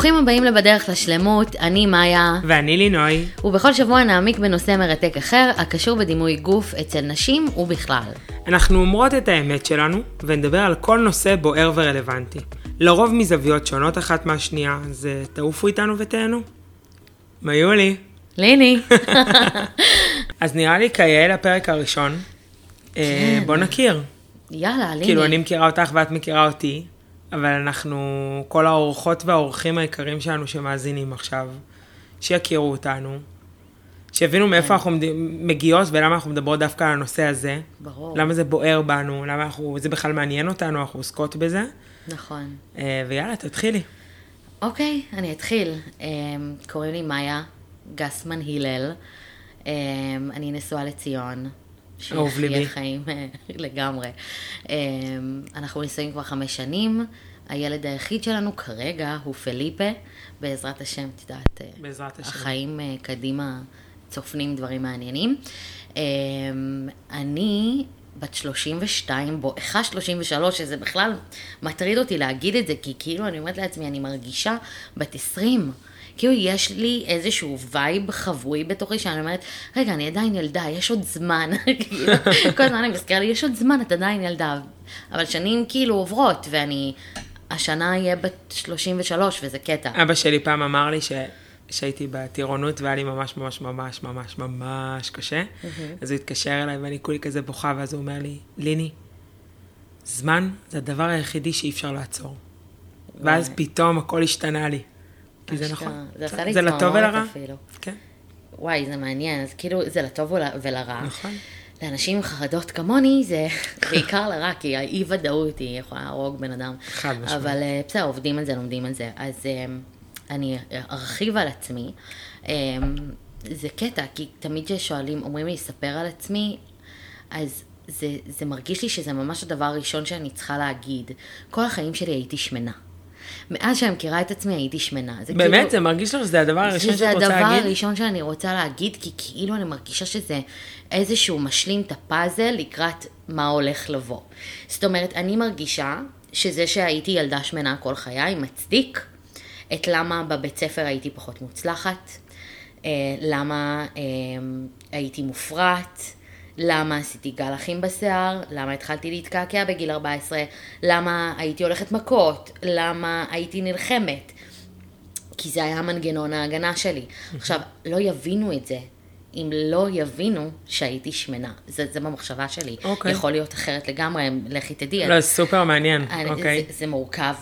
ברוכים הבאים לבדרך לשלמות, אני מאיה, ואני לינוי. ובכל שבוע נעמיק בנושא מרתק אחר, הקשור בדימוי גוף אצל נשים ובכלל. אנחנו אומרות את האמת שלנו, ונדבר על כל נושא בוער ורלוונטי. לרוב מזוויות שונות אחת מהשנייה, אז תעופו איתנו ותהנו. מיולי. ליני. אז נראה לי כיאה לפרק הראשון. אה, כן. בוא נכיר. יאללה, ליני. כאילו, אני מכירה אותך ואת מכירה אותי, אבל אנחנו, כל האורחות והאורחים היקרים שלנו שמאזינים עכשיו, שיכירו אותנו, שיבינו כן. מאיפה אנחנו מגיעות ולמה אנחנו מדברות דווקא על הנושא הזה. ברור. למה זה בוער בנו, למה אנחנו, זה בכלל מעניין אותנו, אנחנו עוסקות בזה. נכון. אה, ויאללה, תתחילי. אוקיי, אני אתחיל. אמ, קוראים לי מאיה גסמן הלל. אמ, אני נשואה לציון. אהוב שיחיה ליבי. חיים אה, לגמרי. אמ, אנחנו נשואים כבר חמש שנים. הילד היחיד שלנו כרגע הוא פליפה. בעזרת השם, את יודעת, אה, בעזרת השם. החיים אה, קדימה צופנים דברים מעניינים. אמ, אני בת 32, בואכה 33, שזה בכלל מטריד אותי להגיד את זה, כי כאילו אני אומרת לעצמי, אני מרגישה בת 20. כאילו יש לי איזשהו וייב חבוי בתוכי, שאני אומרת, רגע, אני עדיין ילדה, יש עוד זמן. כאילו, כל הזמן אני מזכירה לי, יש עוד זמן, את עדיין ילדה. אבל שנים כאילו עוברות, ואני השנה אהיה בת 33, וזה קטע. אבא שלי פעם אמר לי ש... שהייתי בטירונות והיה לי ממש ממש ממש ממש ממש קשה, אז הוא התקשר אליי ואני כולי כזה בוכה, ואז הוא אומר לי, ליני, זמן זה הדבר היחידי שאי אפשר לעצור. ואז. פתאום הכל השתנה לי. כי זה. נכון. זה עשה לי צמרמורת ולרע. אפילו. כן, וואי, זה מעניין, אז כאילו, זה לטוב ול- ולרע. נכון. לאנשים עם חרדות כמוני, זה בעיקר לרע, כי האי-ודאות היא יכולה להרוג בן אדם. חד משמעית. אבל אה, בסדר, עובדים על זה, לומדים על זה. אז אה, אני ארחיב על עצמי. אה, זה קטע, כי תמיד כששואלים, אומרים לי, ספר על עצמי, אז זה, זה מרגיש לי שזה ממש הדבר הראשון שאני צריכה להגיד. כל החיים שלי הייתי שמנה. מאז שאני מכירה את עצמי הייתי שמנה. זה באמת? כאילו- זה מרגיש לך שזה הדבר הראשון שזה שאת רוצה הדבר להגיד? הראשון שאני רוצה להגיד, כי כאילו אני מרגישה שזה איזשהו משלים את הפאזל לקראת מה הולך לבוא. זאת אומרת, אני מרגישה שזה שהייתי ילדה שמנה כל חיי מצדיק את למה בבית ספר הייתי פחות מוצלחת, אה, למה אה, הייתי מופרעת, למה עשיתי גלחים בשיער, למה התחלתי להתקעקע בגיל 14, למה הייתי הולכת מכות, למה הייתי נלחמת. כי זה היה מנגנון ההגנה שלי. עכשיו, לא יבינו את זה אם לא יבינו שהייתי שמנה. זה, זה במחשבה שלי. אוקיי. יכול להיות אחרת לגמרי, לכי תדעי. לא, זה סופר מעניין, אוקיי. זה, זה מורכב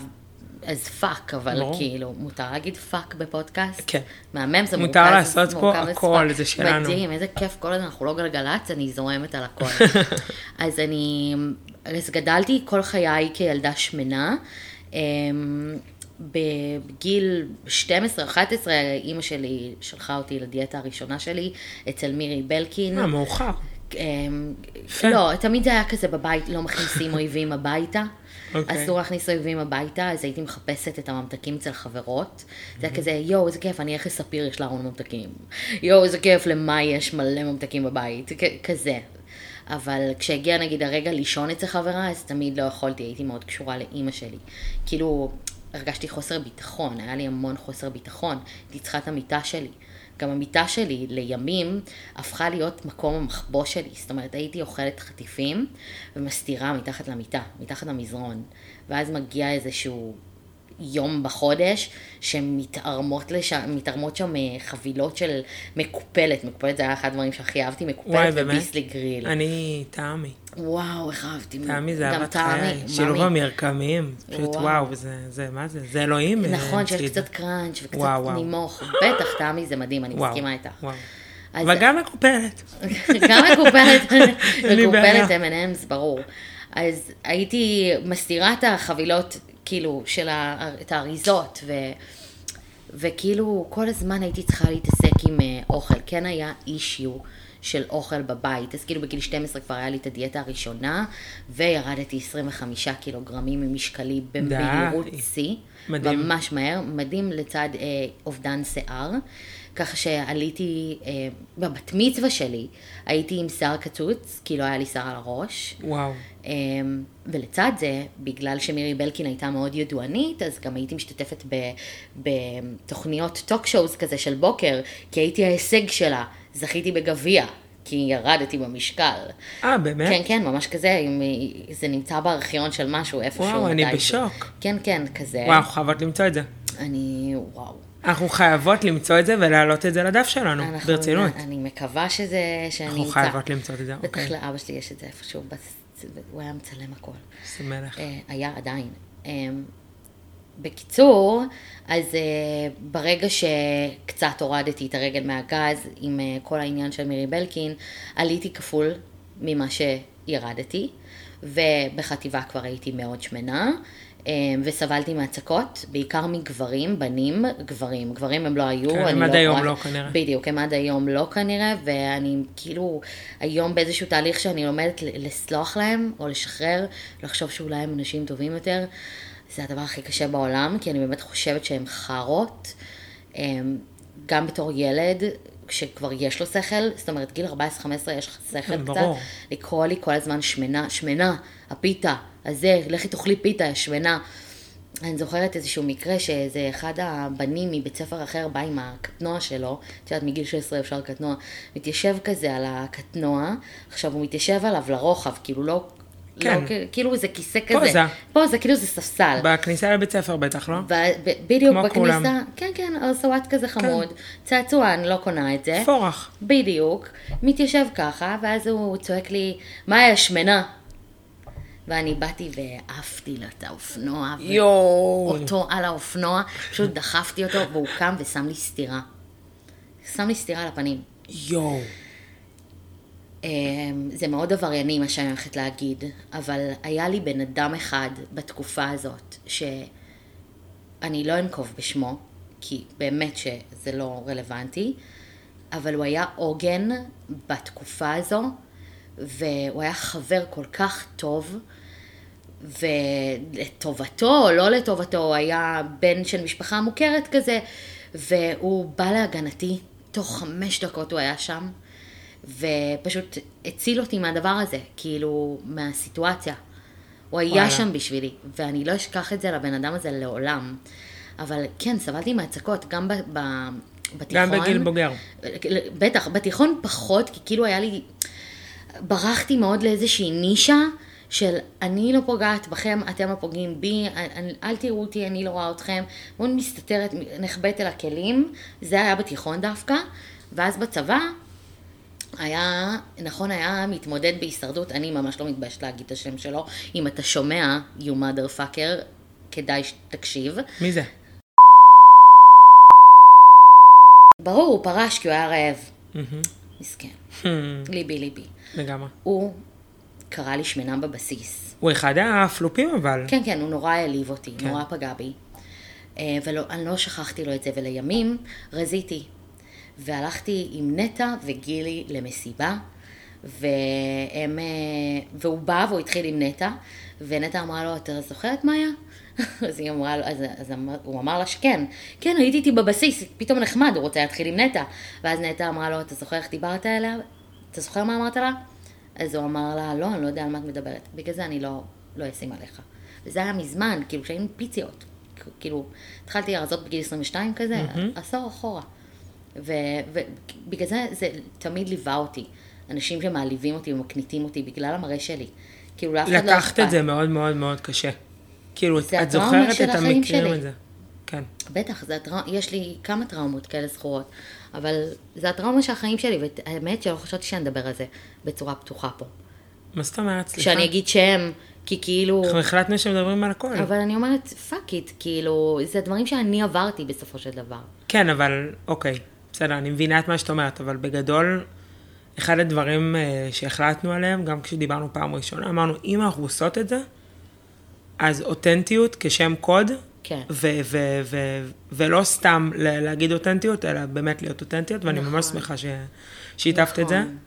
as fuck, אבל ברור. כאילו, מותר להגיד fuck בפודקאסט? כן. מהמם, זה מותר מורכב. לעשות זה פה הכל. זה שלנו. מדהים, איזה כיף, כל הזמן אנחנו לא גלגלצ, אני זורמת על הכל. אז אני, אז גדלתי כל חיי כילדה שמנה. אמ, בגיל 12-11 אימא שלי שלחה אותי לדיאטה הראשונה שלי אצל מירי בלקין. אה, מאוחר. אמ. לא, תמיד זה היה כזה בבית, לא מכניסים אויבים הביתה. אוקיי. אסור להכניס אויבים הביתה, אז הייתי מחפשת את הממתקים אצל חברות. זה היה כזה, יואו, איזה כיף, אני אלך לספיר, יש לה ארון ממתקים. יואו, איזה כיף, למה יש מלא ממתקים בבית. כ- כזה. אבל כשהגיע נגיד הרגע לישון אצל חברה, אז תמיד לא יכולתי, הייתי מאוד קשורה לאימא שלי. כאילו, הרגשתי חוסר ביטחון, היה לי המון חוסר ביטחון. הייתי צריכה את המיטה שלי. גם המיטה שלי לימים הפכה להיות מקום המחבוש שלי. זאת אומרת, הייתי אוכלת חטיפים ומסתירה מתחת למיטה, מתחת למזרון. ואז מגיע איזשהו יום בחודש שמתערמות לשם, מתערמות שם אה, חבילות של מקופלת. מקופלת זה היה אחד הדברים שהכי אהבתי, מקופלת? וביסלי גריל. אני טעמי. וואו, איך אהבתי. טעמי זה אהבת חיי. שילוב. המרקמים. פשוט וואו. זה, זה, מה זה? זה אלוהים. אה, נכון, שיש זה. קצת קראנץ' וקצת וואו, וואו. נימוך. בטח, טעמי זה מדהים, אני וואו, מסכימה איתך. וואו. אז- אבל גם מקופלת. גם מקופלת. מקופלת M&M's, ברור. אז הייתי מסתירה את החבילות, כאילו, של ה... את האריזות, ו... וכאילו, כל הזמן הייתי צריכה להתעסק עם אה, אוכל. כן היה אישיו של אוכל בבית. אז כאילו בגיל 12 כבר היה לי את הדיאטה הראשונה, וירדתי 25 קילוגרמים ממשקלי במהירות. שיא. מדהים. ממש מהר, מדהים לצד אה, אובדן שיער. ככה שעליתי, אה, בבת מצווה שלי, הייתי עם שיער קצוץ, כי לא היה לי שיער על הראש. וואו. אה, ולצד זה, בגלל שמירי בלקין הייתה מאוד ידוענית, אז גם הייתי משתתפת בתוכניות טוק שואוז כזה של בוקר, כי הייתי ההישג שלה, זכיתי בגביע. כי ירדתי במשקל. אה, באמת? כן, כן, ממש כזה, אם זה נמצא בארכיון של משהו, איפשהו. וואו, אני. בשוק. כן, כן, כזה. וואו, אנחנו חייבות למצוא את זה. אני, וואו. אנחנו חייבות למצוא את זה ולהעלות את זה לדף שלנו, אנחנו- ברצינות. אני מקווה שזה, שאני אנחנו אמצא. חייבות למצוא את זה, בטח אוקיי. לאבא שלי יש את זה איפשהו, הוא היה מצלם הכל. איזה מלך. אה, היה עדיין. בקיצור, אז אה, ברגע שקצת הורדתי את הרגל מהגז עם אה, כל העניין של מירי בלקין, עליתי כפול ממה שירדתי, ובחטיבה כבר הייתי מאוד שמנה. אה, וסבלתי מהצקות, בעיקר מגברים, בנים, גברים. גברים הם לא היו, כן, הם עד לא היום יכולה- לא כנראה. בדיוק, הם עד היום לא כנראה, ואני כאילו היום באיזשהו תהליך שאני לומדת לסלוח להם, או לשחרר, לחשוב שאולי הם אנשים טובים יותר. זה הדבר הכי קשה בעולם, כי אני באמת חושבת שהם חארות. אמ, גם בתור ילד, כשכבר יש לו שכל, זאת אומרת, גיל 14-15 יש לך שכל כן, קצת, ברור. לקרוא לי כל הזמן שמנה, שמנה, הפיתה, הזה, לכי תאכלי פיתה, שמנה. אני זוכרת איזשהו מקרה שאיזה אחד הבנים מבית ספר אחר בא עם הקטנוע שלו, את יודעת, מגיל 16 אפשר קטנוע, מתיישב כזה על הקטנוע, עכשיו הוא מתיישב עליו לרוחב, כאילו לא... כן. לא, כאילו זה כיסא כזה. פוזה. פוזה, כאילו זה ספסל. בכניסה לבית ספר בטח, לא? ב- בדיוק כמו בכניסה, כולם. כן, כן, סוואט כזה חמוד, צעצוע, אני לא קונה את זה. פורח. בדיוק, מתיישב ככה, ואז הוא צועק לי, מה יש, שמנה? ואני באתי ועפתי לו את האופנוע, יואו. ואותו על האופנוע, פשוט דחפתי אותו, והוא קם ושם לי סטירה. שם לי סטירה על הפנים. יואו. אמ, זה מאוד עברייני מה שאני הולכת להגיד, אבל היה לי בן אדם אחד בתקופה הזאת, שאני לא אנקוב בשמו, כי באמת שזה לא רלוונטי, אבל הוא היה עוגן בתקופה הזו, והוא היה חבר כל כך טוב, ולטובתו או לא לטובתו, הוא היה בן של משפחה מוכרת כזה, והוא בא להגנתי, תוך חמש דקות הוא היה שם, ופשוט הציל אותי מהדבר הזה, כאילו, מהסיטואציה. הוא היה וואלה. שם בשבילי, ואני לא אשכח את זה לבן אדם הזה לעולם. אבל כן, סבלתי מהצקות, גם ב, ב, בתיכון. גם בגיל בוגר. בטח, בתיכון פחות, כי כאילו היה לי... ברחתי מאוד לאיזושהי נישה של אני לא פוגעת בכם, אתם לא פוגעים בי, אני, אל תראו אותי, אני לא רואה אתכם. מאוד מסתתרת, נחבאת אל הכלים, זה היה בתיכון דווקא, ואז בצבא היה, נכון, היה מתמודד בהישרדות, אני ממש לא מתביישת להגיד את השם שלו, אם אתה שומע, you motherfucker, כדאי שתקשיב. מי זה? ברור, הוא פרש כי הוא היה רעב. מסכן, ליבי ליבי. לגמרי. הוא קרא לי שמנה בבסיס. הוא אחד הפלופים אבל. כן, כן, הוא נורא העליב אותי, כן. נורא פגע בי. אה, ואני לא שכחתי לו את זה, ולימים רזיתי. והלכתי עם נטע וגילי למסיבה, והם, אה, והוא בא והוא התחיל עם נטע, ונטע אמרה לו, אתה זוכר את מאיה? אז, היא אמרה לו, אז, אז אמר- הוא אמר לה שכן, כן, הייתי איתי בבסיס, פתאום נחמד, הוא רוצה להתחיל עם נטע. ואז נטע אמרה לו, אתה זוכר איך דיברת אליה? אתה זוכר מה אמרת לה? אז הוא אמר לה, לא, אני לא יודע על מה את מדברת, בגלל זה אני לא, לא אשים עליך. וזה היה מזמן, כאילו, כשהיינו פיציות. כאילו, התחלתי להרזות בגיל 22 כזה, עשור אחורה. ובגלל זה זה תמיד ליווה אותי. אנשים שמעליבים אותי ומקניטים אותי בגלל המראה שלי. כאילו, לאף אחד לא אכפת. לקחת את זה מאוד מאוד מאוד קשה. כאילו, את הטראומה זוכרת את המקרים. הזה. כן. בטח, זה הטרא... יש לי כמה טראומות כאלה זכורות, אבל זה הטראומה של החיים שלי, והאמת שלא חשבתי שאני אדבר על זה בצורה פתוחה פה. מה זאת אומרת? סליחה. שאני אגיד שם, כי כאילו... אנחנו החלטנו שמדברים על הכל. אבל אני אומרת, fuck it, כאילו, זה דברים שאני עברתי בסופו של דבר. כן, אבל אוקיי, בסדר, אני מבינה את מה שאת אומרת, אבל בגדול, אחד הדברים אה, שהחלטנו עליהם, גם כשדיברנו פעם ראשונה, אמרנו, אם אנחנו עושות את זה, אז אותנטיות כשם קוד, כן. ו- ו- ו- ולא סתם להגיד אותנטיות, אלא באמת להיות אותנטיות, ואני ממש נכון. שמחה ש- שיתפת את זה. נכון.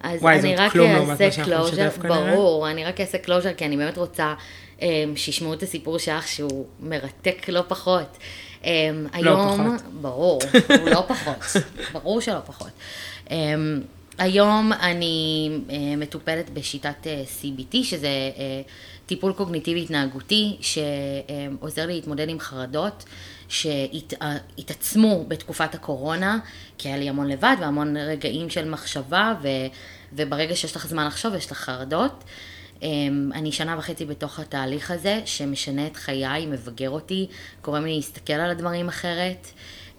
אז וואי, אני זאת רק אעשה closure, נשתף כנראה. ברור, אני רק אעשה closure, כי אני באמת רוצה um, שישמעו את הסיפור שלך, שהוא מרתק לא פחות. אמ, היום, פחות. ברור, הוא לא פחות, ברור שלא פחות. אמ, היום אני אה, מטופלת בשיטת אה, CBT, שזה אה, טיפול קוגניטיבי התנהגותי, שעוזר להתמודד עם חרדות שהתעצמו בתקופת הקורונה, כי היה לי המון לבד והמון רגעים של מחשבה, ו, וברגע שיש לך זמן לחשוב, יש לך חרדות. אמ, אני שנה וחצי בתוך התהליך הזה, שמשנה את חיי, מבגר אותי, גורם לי להסתכל על הדברים אחרת.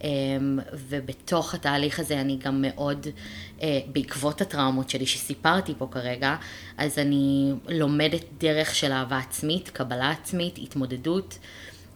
אמ, ובתוך התהליך הזה אני גם מאוד, אה, בעקבות הטראומות שלי שסיפרתי פה כרגע, אז אני לומדת דרך של אהבה עצמית, קבלה עצמית, התמודדות.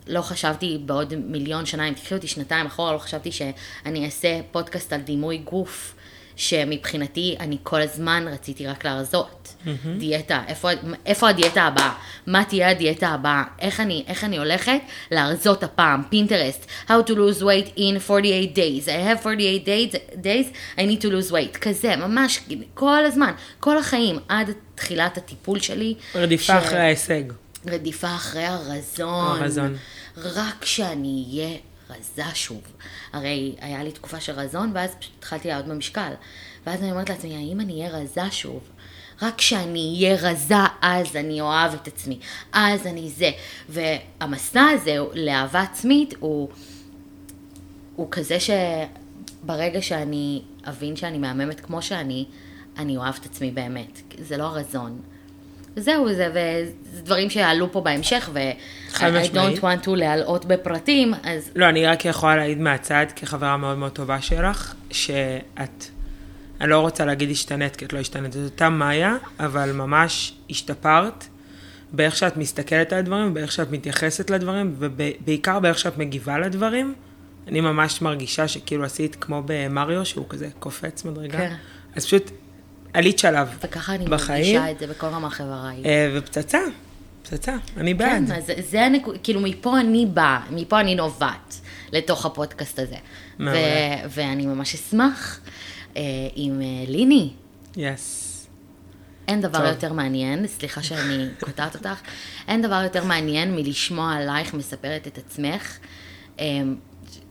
לא חשבתי בעוד מיליון שנה, אם תקחי אותי שנתיים אחורה, לא חשבתי שאני אעשה פודקאסט על דימוי גוף, שמבחינתי אני כל הזמן רציתי רק להרזות. Mm-hmm. דיאטה, איפה, איפה הדיאטה הבאה? מה תהיה הדיאטה הבאה? איך אני, איך אני הולכת להרזות הפעם? פינטרסט, how to lose weight in 48 days. I have 48 days, days, I need to lose weight. כזה, ממש כל הזמן, כל החיים, עד תחילת הטיפול שלי. רדיפה ש... אחרי ההישג. רדיפה אחרי הרזון. הרזון. רק שאני אהיה רזה שוב. הרי היה לי תקופה של רזון, ואז פשוט התחלתי לעלות במשקל. ואז אני אומרת לעצמי, האם אני אהיה רזה שוב? רק כשאני אהיה רזה, אז אני אוהב את עצמי. אז אני זה. והמסע הזה לאהבה עצמית הוא, הוא כזה שברגע שאני אבין שאני מהממת כמו שאני, אני אוהב את עצמי באמת. זה לא הרזון. זהו, זה, וזה דברים שיעלו פה בהמשך, ו-I don't want to להלאות בפרטים, אז... לא, אני רק יכולה להעיד מהצד, כחברה מאוד מאוד טובה שלך, שאת, אני לא רוצה להגיד השתנית, כי את לא השתנית, זאת אותה מאיה, אבל ממש השתפרת באיך שאת מסתכלת על הדברים, באיך שאת מתייחסת לדברים, ובעיקר באיך שאת מגיבה לדברים. אני ממש מרגישה שכאילו עשית כמו במריו, שהוא כזה קופץ מדרגה. כן. אז פשוט עלית שלב בחיים. וככה אני מרגישה את זה בכל רמה חבריי. אה, ופצצה, פצצה, אני בעד. כן, אז זה הנקודה, כאילו מפה אני באה, מפה אני נובעת לתוך הפודקאסט הזה. מעולה. ואני ממש אשמח אה, עם אה, ליני. יס. אין דבר טוב. יותר מעניין, סליחה שאני קוטעת אותך, אין דבר יותר מעניין מלשמוע עלייך מספרת את עצמך.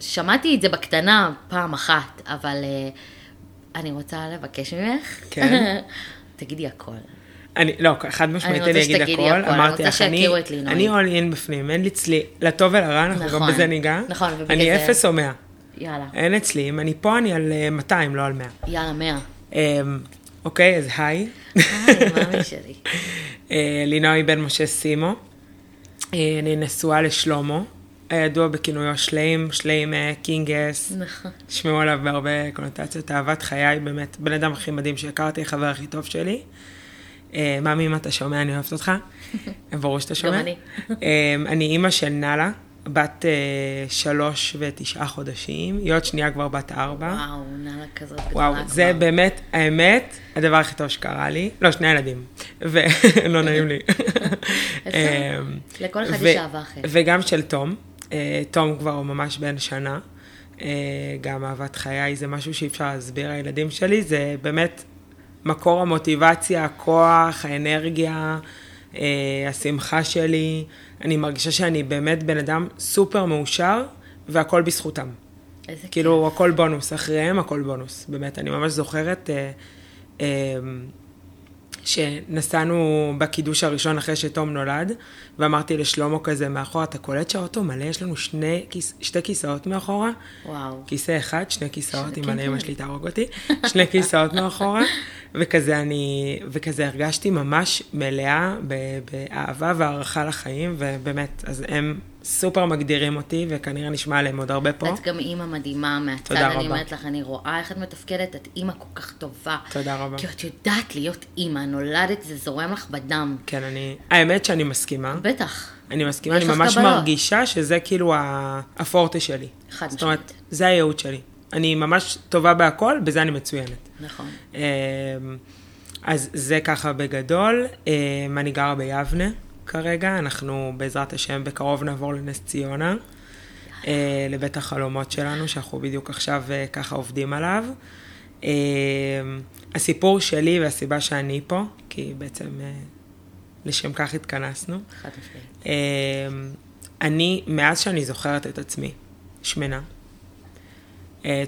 שמעתי את זה בקטנה פעם אחת, אבל אני רוצה לבקש ממך. כן. תגידי הכל. אני, לא, חד משמעית אני אגיד הכל, הכל. אמרתי לך, אני, אני all in בפנים, אין לי צלי, לטוב ולרע, אנחנו נכון, גם בזה ניגע. נכון, ובגלל זה... אני אפס או מאה. יאללה. אין אצלי, אם אני פה, אני על 200, לא על 100. יאללה, 100. אמ, אוקיי, אז היי. היי, מאמי שלי. אה, לינוי בן משה סימו. אה, אני נשואה לשלומו. הידוע בכינויו שליים, שליים אה, קינגס. נכון. תשמעו עליו בהרבה קונוטציות, אהבת חיי, באמת, בן אדם הכי מדהים שהכרתי, החבר הכי טוב שלי. אה, מאמי, אם אתה שומע, אני אוהבת אותך. ברור שאתה שומע. גם אני. אה, אני אימא של נאלה, בת שלוש ותשעה חודשים, היא עוד שנייה כבר בת ארבע. וואו, נאלה כזאת גדולה כבר. וואו, זה באמת, האמת, הדבר הכי טוב שקרה לי. לא, שני ילדים, ולא נעים לי. לכל אחד יש אהבה אחרת. וגם של תום. אה, תום כבר ממש בן שנה. אה, גם אהבת חיי זה משהו שאי אפשר להסביר, הילדים שלי זה באמת מקור המוטיבציה, הכוח, האנרגיה, אה, השמחה שלי. אני מרגישה שאני באמת בן אדם סופר מאושר, והכל בזכותם. איזה כאילו, כיף. הכל בונוס, אחריהם הכל בונוס. באמת, אני ממש זוכרת... אה, אה, שנסענו בקידוש הראשון אחרי שתום נולד, ואמרתי לשלמה כזה מאחורה, אתה קולט שהאוטו מלא, יש לנו שני, שתי כיסאות מאחורה. וואו. כיסא אחד, שני כיסאות, אם אני אמא שלי תהרוג אותי, שני כיסאות מאחורה, וכזה אני, וכזה הרגשתי ממש מלאה באהבה והערכה לחיים, ובאמת, אז הם סופר מגדירים אותי, וכנראה נשמע עליהם עוד הרבה פה. את גם אימא מדהימה מהצד, תודה רבה. אני אומרת לך, אני רואה איך את מתפקדת, את אימא כל כך טובה. תודה רבה. כי את יודעת להיות אימא, נולדת, זה זורם לך בדם. כן, אני, האמת שאני מסכימה. בטח. אני מסכימה, אני ממש קבלות. מרגישה שזה כאילו הפורטה שלי. חד משמעית. זאת אומרת, זה הייעוד שלי. אני ממש טובה בהכל, בזה אני מצוינת. נכון. אמ, אז זה ככה בגדול. אמ, אני גרה ביבנה. כרגע, אנחנו בעזרת השם בקרוב נעבור לנס ציונה, אה, לבית החלומות שלנו, שאנחנו בדיוק עכשיו אה, ככה עובדים עליו. אה, הסיפור שלי והסיבה שאני פה, כי בעצם לשם כך התכנסנו. חד משמעית. אני, מאז שאני זוכרת את עצמי, שמנה.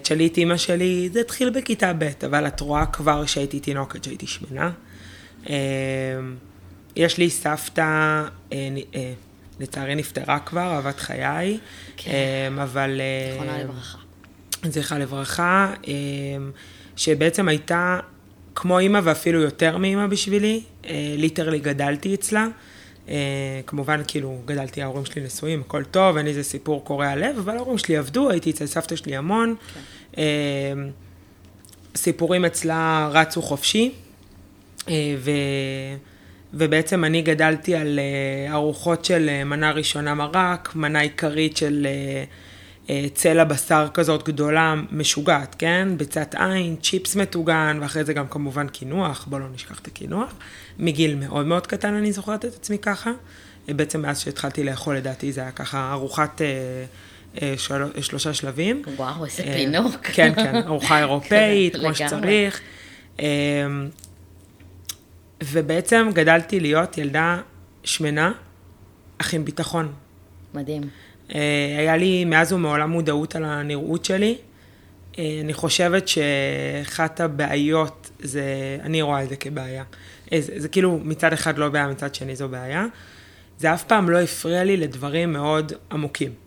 תשאלי את אימא שלי, זה התחיל בכיתה ב', אבל את רואה כבר שהייתי תינוקת שהייתי שמנה. יש לי סבתא, אה, אה, לצערי נפטרה כבר, אהבת חיי, כן. אה, אבל... זיכרונה לברכה. זכרה לברכה, שבעצם הייתה כמו אימא ואפילו יותר מאימא בשבילי, ליטרלי גדלתי אצלה. אה, כמובן, כאילו, גדלתי, ההורים שלי נשואים, הכל טוב, אין לי איזה סיפור קורע לב, אבל ההורים שלי עבדו, הייתי אצל סבתא שלי המון. אה, סיפורים אצלה רצו חופשי, ו... ובעצם אני גדלתי על אה, ארוחות של אה, מנה ראשונה מרק, מנה עיקרית של אה, צלע בשר כזאת גדולה, משוגעת, כן? ביצת עין, צ'יפס מטוגן, ואחרי זה גם כמובן קינוח, בוא לא נשכח את הקינוח. מגיל מאוד מאוד קטן אני זוכרת את עצמי ככה. בעצם מאז שהתחלתי לאכול, לדעתי זה היה ככה ארוחת של... שלושה שלבים. וואו, איזה פינוק. כן, כן, ארוחה אירופאית, כמו לגמרי. שצריך. ובעצם גדלתי להיות ילדה שמנה, אך עם ביטחון. מדהים. אה, היה לי מאז ומעולם מודעות על הנראות שלי. אה, אני חושבת שאחת הבעיות זה, אני רואה את זה כבעיה. אה, זה, זה כאילו מצד אחד לא בעיה, מצד שני זו בעיה. זה אף פעם לא הפריע לי לדברים מאוד עמוקים.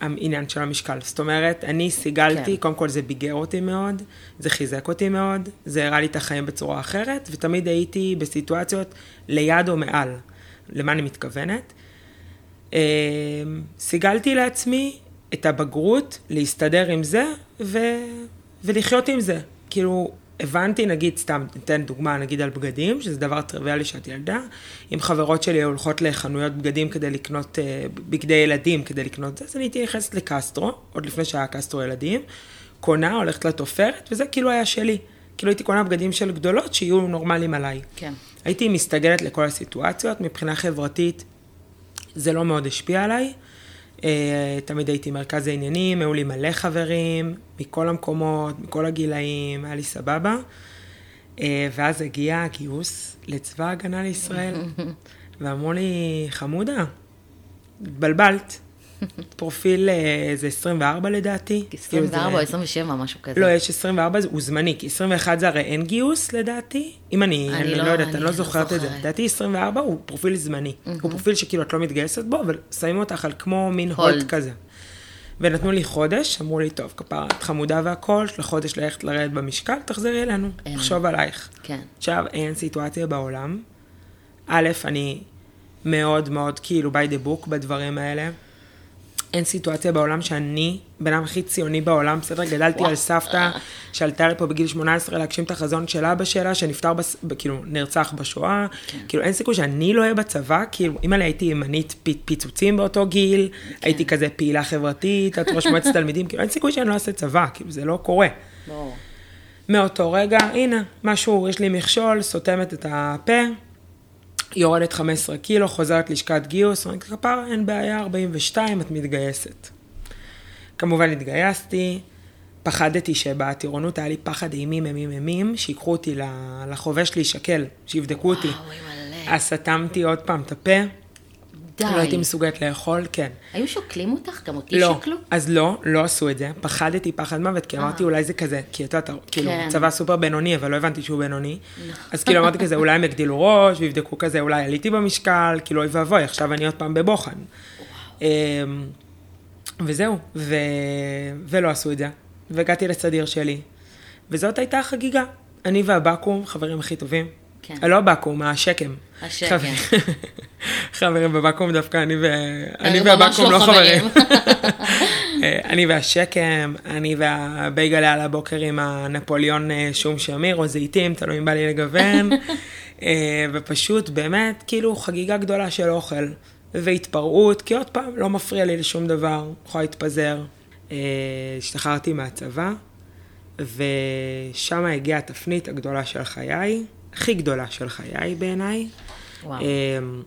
העניין של המשקל. זאת אומרת, אני סיגלתי, כן. קודם כל זה ביגר אותי מאוד, זה חיזק אותי מאוד, זה הראה לי את החיים בצורה אחרת, ותמיד הייתי בסיטואציות ליד או מעל. למה אני מתכוונת? אה, סיגלתי לעצמי את הבגרות, להסתדר עם זה, ו... ולחיות עם זה. כאילו, הבנתי, נגיד, סתם, ניתן דוגמה, נגיד על בגדים, שזה דבר טריוויאלי שאת ילדה. אם חברות שלי הולכות לחנויות בגדים כדי לקנות, אה, בגדי ילדים כדי לקנות זה, אז אני הייתי נכנסת לקסטרו, עוד לפני שהיה קסטרו ילדים, קונה, הולכת לתופרת, וזה כאילו היה שלי. כאילו הייתי קונה בגדים של גדולות שיהיו נורמליים עליי. כן. הייתי מסתגלת לכל הסיטואציות, מבחינה חברתית זה לא מאוד השפיע עליי. אה, תמיד הייתי מרכז העניינים, היו לי מלא חברים, מכל המקומות, מכל הגילאים, היה לי סבבה. אה, ואז הגיע הגיוס לצבא ההגנה לישראל, ואמרו לי, חמודה, התבלבלת. פרופיל אה, זה 24 לדעתי. כאילו זה- 24 או 27, משהו כזה. לא, יש 24, זה- הוא זמני, כי 21 זה הרי אין גיוס לדעתי. אם אני, אני לא- לא יודעת, אני לא לא זוכרת את זה. לדעתי 24 הוא פרופיל זמני. הוא פרופיל שכאילו את לא מתגייסת בו, אבל שמים אותך על כמו מין הולד. כזה. ונתנו לי חודש, אמרו לי, טוב, כפרה, את חמודה והכל, יש לך חודש ללכת לרדת במשקל, תחזרי אלינו. נחשוב עלייך. כן. עכשיו, אין סיטואציה בעולם. א', אני מאוד מאוד כאילו by the book בדברים האלה. אין סיטואציה בעולם שאני, בן אדם הכי ציוני בעולם, בסדר, גדלתי על סבתא שעלתה לפה בגיל 18 להגשים את החזון של אבא שלה, שנפטר, בס... כאילו, נרצח בשואה. כאילו, אין סיכוי שאני לא אהיה בצבא, כאילו, אם אני הייתי ימנית פ... פיצוצים באותו גיל, הייתי כזה פעילה חברתית, את ראש מועצת תלמידים, כאילו, אין סיכוי שאני לא אעשה צבא, כאילו, זה לא קורה. ברור. מאותו רגע, הנה, משהו, יש לי מכשול, סותמת את הפה, יורדת 15 קילו, חוזרת לשכת גיוס, אומרת, כפרה, אין בעיה, 42, את מתגייסת. כמובן התגייסתי, פחדתי שבטירונות היה לי פחד אימים, אימים, אימים, שיקחו אותי לחובש להישקל, שיבדקו אותי. וואו. אז סתמתי עוד פעם את הפה, די. לא הייתי מסוגלת לאכול, כן. היו שוקלים אותך? גם אותי לא, שקלו? אז לא, לא עשו את זה. פחדתי פחד מוות, כי אמרתי אולי זה כזה, כי את יודעת, כאילו, כן. צבא סופר בינוני, אבל לא הבנתי שהוא בינוני. אז כאילו אמרתי כזה, אולי הם יגדילו ראש, ויבדקו כזה, אולי עליתי במשקל, כאילו אוי ואבוי, עכשיו אני עוד פעם בבוחן. אמ, וזהו, ו... ולא עשו את זה. והגעתי לסדיר שלי, וזאת הייתה החגיגה. אני והבקו"ם, חברים הכי טובים. כן. לא הבקו"ם, השקם. השקם. חבר- חברים בבקו"ם דווקא אני ו... אני ממש והבקו"ם לא לא חברים. אה, אני והשקם, אני והבייגלה על הבוקר עם הנפוליאון אה, שום שמיר, או זיתים, תלוי אם בא לי לגוון. אה, ופשוט באמת, כאילו חגיגה גדולה של אוכל. והתפרעות, כי עוד פעם, לא מפריע לי לשום דבר, יכולה להתפזר. אה, השתחררתי מהצבא, ושם הגיעה התפנית הגדולה של חיי, הכי גדולה של חיי בעיניי. וואו. אמ,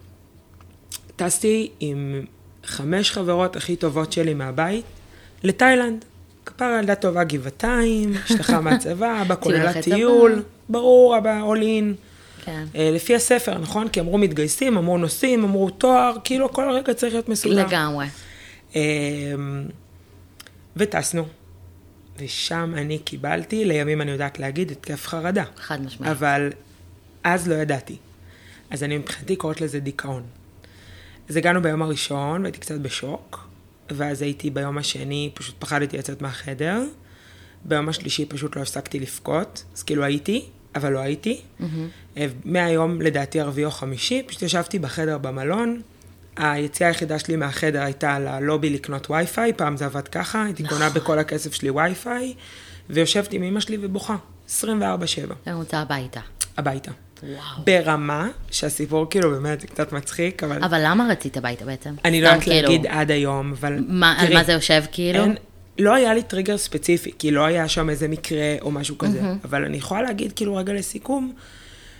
טסתי עם חמש חברות הכי טובות שלי מהבית לתאילנד. כפרה ילדה טובה גבעתיים, השתחררה מהצבא, אבא כולל הטיול. ברור, אבא אולין. כן. לפי הספר, נכון? כי אמרו מתגייסים, אמרו נוסעים, אמרו תואר, כאילו כל רגע צריך להיות מסודר. לגמרי. אמ, וטסנו. ושם אני קיבלתי, לימים אני יודעת להגיד, התקף חרדה. חד משמעית. אבל אז לא ידעתי. אז אני מבחינתי קוראת לזה דיכאון. אז הגענו ביום הראשון, והייתי קצת בשוק, ואז הייתי ביום השני, פשוט פחדתי לצאת מהחדר. ביום השלישי פשוט לא הפסקתי לבכות, אז כאילו הייתי, אבל לא הייתי. Mm-hmm. מהיום, לדעתי, ערבי או חמישי, פשוט ישבתי בחדר במלון. היציאה היחידה שלי מהחדר הייתה ללובי לקנות וי-פיי, פעם זה עבד ככה, הייתי קונה בכל הכסף שלי וי-פיי, ויושבת עם אמא שלי ובוכה, 24-7, אני רוצה הביתה. הביתה. וואו. ברמה שהסיפור כאילו באמת זה קצת מצחיק, אבל, אבל למה רצית הביתה בעצם? אני לא יודעת כאילו, להגיד עד היום, אבל מה, על תראי, מה זה יושב כאילו? אין, לא היה לי טריגר ספציפי, כי לא היה שם איזה מקרה או משהו כזה, אבל אני יכולה להגיד כאילו רגע לסיכום,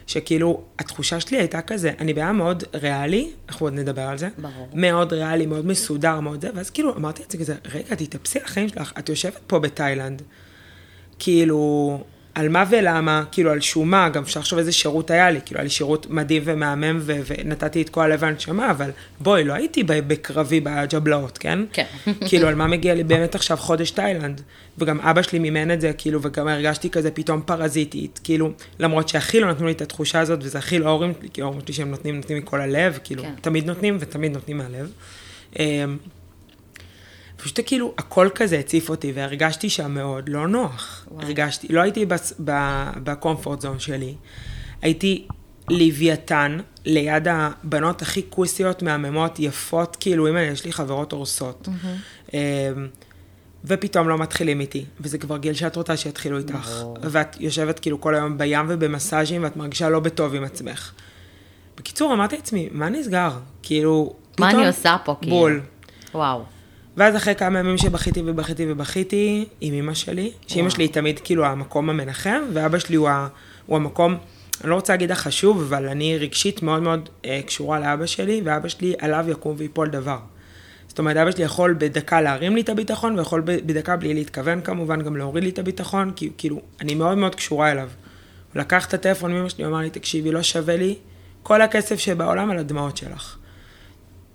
שכאילו התחושה שלי הייתה כזה, אני בעיה מאוד ריאלי, אנחנו עוד נדבר על זה, ברור. מאוד ריאלי, מאוד מסודר, מאוד זה, ואז כאילו אמרתי את זה כזה, רגע, תתאפסי על החיים שלך, את יושבת פה בתאילנד, כאילו, על מה ולמה, כאילו על שום מה, גם אפשר לחשוב איזה שירות היה לי, כאילו היה לי שירות מדהים ומהמם, ו- ונתתי את כל הלב והנשמה, אבל בואי, לא הייתי בקרבי בג'בלאות, כן? כן. כאילו, על מה מגיע לי באמת עכשיו חודש תאילנד? וגם אבא שלי מימן את זה, כאילו, וגם הרגשתי כזה פתאום פרזיטית, כאילו, למרות שהכי לא נתנו לי את התחושה הזאת, וזה הכי לא ההורים כי ההורים שלי שהם נותנים, נותנים מכל הלב, כאילו, כן. תמיד נותנים ותמיד נותנים מהלב. פשוט כאילו הכל כזה הציף אותי והרגשתי שם מאוד לא נוח. וואי. הרגשתי, לא הייתי בקומפורט זון שלי. הייתי לוויתן ליד הבנות הכי כוסיות, מהממות, יפות, כאילו, אם יש לי חברות הורסות. אמ, ופתאום לא מתחילים איתי, וזה כבר גיל שאת רוצה שיתחילו איתך. ברור. ואת יושבת כאילו כל היום בים ובמסאז'ים, ואת מרגישה לא בטוב עם עצמך. בקיצור, אמרתי לעצמי, מה נסגר? כאילו, מה פתאום- אני עושה פה כאילו? בול. וואו. ואז אחרי כמה ימים שבכיתי ובכיתי ובכיתי עם אמא שלי, וואו. שלי היא תמיד כאילו המקום המנחם, ואבא שלי הוא, ה, הוא המקום, אני לא רוצה להגיד החשוב, אבל אני רגשית מאוד מאוד אה, קשורה לאבא שלי, ואבא שלי עליו יקום ויפול דבר. זאת אומרת, אבא שלי יכול בדקה להרים לי את הביטחון, ויכול בדקה בלי להתכוון כמובן גם להוריד לי את הביטחון, כי כאילו, אני מאוד מאוד קשורה אליו. הוא לקח את הטלפון מאמא שלי, הוא אמר לי, תקשיבי, לא שווה לי כל הכסף שבעולם על הדמעות שלך.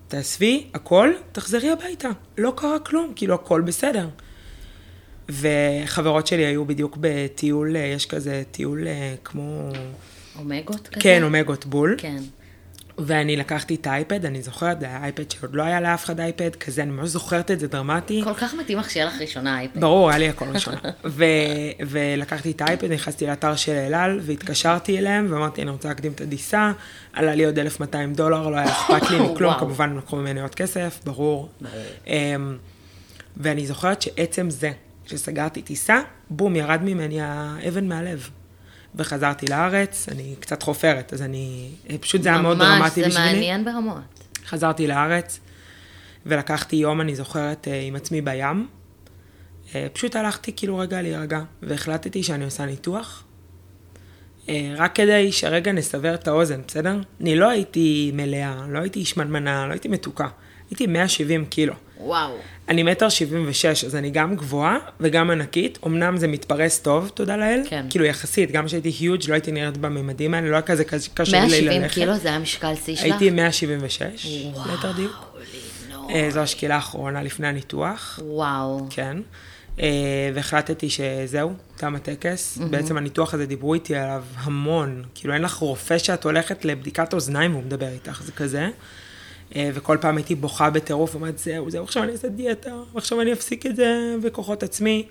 תאספי הכל, תחזרי הביתה. לא קרה כלום, כאילו הכל בסדר. וחברות שלי היו בדיוק בטיול, אה, יש כזה טיול אה, כמו... אומגות כזה? כן, אומגות בול. כן. ואני לקחתי את האייפד, אני זוכרת, זה היה אייפד שעוד לא היה לאף אחד אייפד, כזה, אני ממש זוכרת את זה דרמטי. כל כך מתאים לך שיהיה לך ראשונה אייפד. ברור, היה לי הכל ראשון. ו- ולקחתי את האייפד, נכנסתי לאתר של אלעל, והתקשרתי אליהם, ואמרתי, אני רוצה להקדים את הטיסה, עלה לי עוד 1,200 דולר, לא היה אכפת לי מכלום. כמובן הם לקחו ממני עוד כסף, ברור. אמ, ואני זוכרת שעצם זה, שסגרתי טיסה, בום, ירד ממני האבן מהלב. וחזרתי לארץ, אני קצת חופרת, אז אני, פשוט זה היה מאוד דרמטי בשבילי. ממש, זה מעניין ברמות. חזרתי לארץ, ולקחתי יום, אני זוכרת, אה, עם עצמי בים. אה, פשוט הלכתי כאילו רגע להירגע, והחלטתי שאני עושה ניתוח. אה, רק כדי שרגע נסבר את האוזן, בסדר? אני לא הייתי מלאה, לא הייתי שמנמנה, לא הייתי מתוקה. הייתי 170 קילו. וואו. אני מטר 76, אז אני גם גבוהה וגם ענקית. אמנם זה מתפרס טוב, תודה לאל. כן. כאילו יחסית, גם כשהייתי היוג' לא הייתי נראית בממדים האלה, לא היה כזה קשה לי ללכת. 170 קילו זה היה משקל שיא שלך? הייתי 176, ליתר דיוק. וואו, אה, זו השקילה האחרונה לפני הניתוח, וואו. כן. אה, והחלטתי שזהו, תם הטקס. בעצם הניתוח הזה, דיברו איתי עליו המון. כאילו, אין לך רופא שאת הולכת לבדיקת אוזניים והוא מדבר איתך, זה כזה. אה, וכל פעם הייתי בוכה בטירוף, אומרת, זהו, זהו, עכשיו אני אעשה דיאטה, ועכשיו אני אפסיק את זה בכוחות עצמי.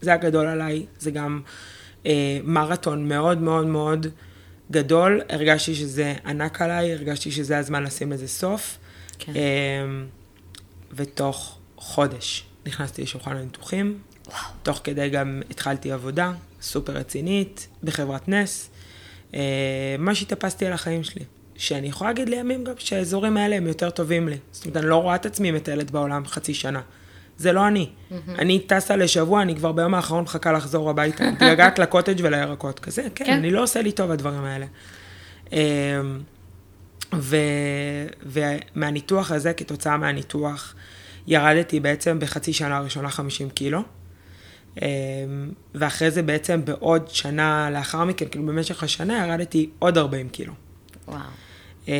זה הגדול עליי, זה גם אה, מרתון מאוד מאוד מאוד גדול. הרגשתי שזה ענק עליי, הרגשתי שזה הזמן לשים לזה סוף. כן. אה, ותוך חודש נכנסתי לשולחן הניתוחים. וואו. תוך כדי גם התחלתי עבודה סופר רצינית בחברת נס. אה, ממש התאפסתי על החיים שלי. שאני יכולה להגיד לימים גם שהאזורים האלה הם יותר טובים לי. זאת אומרת, אני לא רואה את עצמי מטיילת בעולם חצי שנה. זה לא אני. אני טסה לשבוע, אני כבר ביום האחרון מחכה לחזור הביתה. מתגעגעת לקוטג' ולירקות. כזה, כן, כן. אני לא עושה לי טוב הדברים האלה. ו... ומהניתוח הזה, כתוצאה מהניתוח, ירדתי בעצם בחצי שנה הראשונה 50 קילו. אמ, ואחרי זה בעצם בעוד שנה לאחר מכן, כאילו במשך השנה, ירדתי עוד 40 קילו. וואו. אה,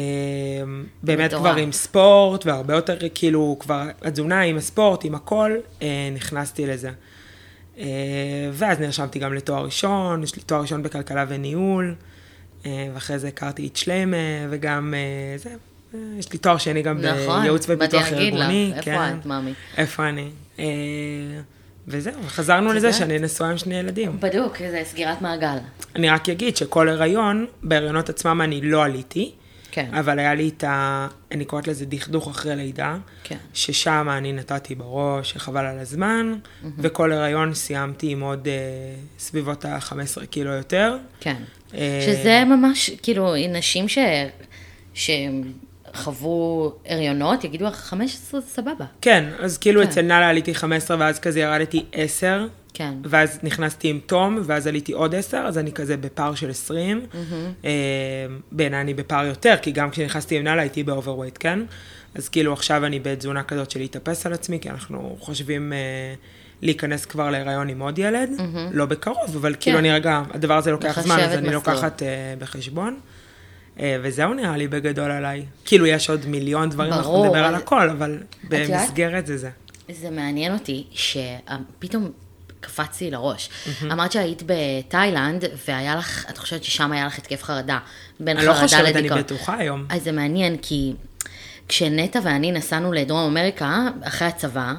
באמת. כבר עם ספורט, והרבה יותר, כאילו, כבר התזונה עם הספורט, עם הכל, אה, נכנסתי לזה. אה, ואז נרשמתי גם לתואר ראשון, יש לי תואר ראשון בכלכלה וניהול, ואחרי זה הכרתי את שלמה, וגם זה, יש לי תואר שני גם נכון, בייעוץ ופיתוח באתי להגיד לך, ארגוני. איפה כן. את, מאמי? איפה אני? וזהו, חזרנו לזה? שאני נשואה עם שני ילדים. בדוק, זה סגירת מעגל. אני רק אגיד שכל הריון, בהריונות עצמם אני לא עליתי, כן. אבל היה לי את ה... אני קוראת לזה דכדוך אחרי לידה, כן. ששם אני נתתי בראש, שחבל על הזמן, וכל הריון סיימתי עם עוד אה, סביבות ה-15 קילו יותר. כן. אה, שזה ממש, כאילו, נשים ש... שחוו הריונות, יגידו לך 15 זה סבבה. כן, אז כאילו כן. אצל נאלה עליתי 15 ואז כזה ירדתי 10, כן. ואז נכנסתי עם תום, ואז עליתי עוד 10, אז אני כזה בפער של 20. אה, בעיניי אני בפער יותר, כי גם כשנכנסתי עם נאלה הייתי ב overweight, כן? אז כאילו עכשיו אני בתזונה כזאת של להתאפס על עצמי, כי אנחנו חושבים אה, להיכנס כבר להיריון עם עוד ילד, לא בקרוב, אבל כאילו אני רגע, הדבר הזה לוקח זמן, אז אני. לוקחת אה, בחשבון. אה, וזהו נראה לי בגדול עליי. כאילו יש עוד מיליון דברים, אנחנו ברור, נדבר על אז- הכל, אבל? במסגרת זה זה. זה מעניין אותי שפתאום קפץ לי לראש. אמרת שהיית בתאילנד, והיה לך, את חושבת ששם היה לך התקף חרדה. בין אני לא חרדה חושבת, אני לדיכאון. בטוחה היום. אז זה מעניין, כי כשנטע ואני נסענו לדרום אמריקה, אחרי הצבא,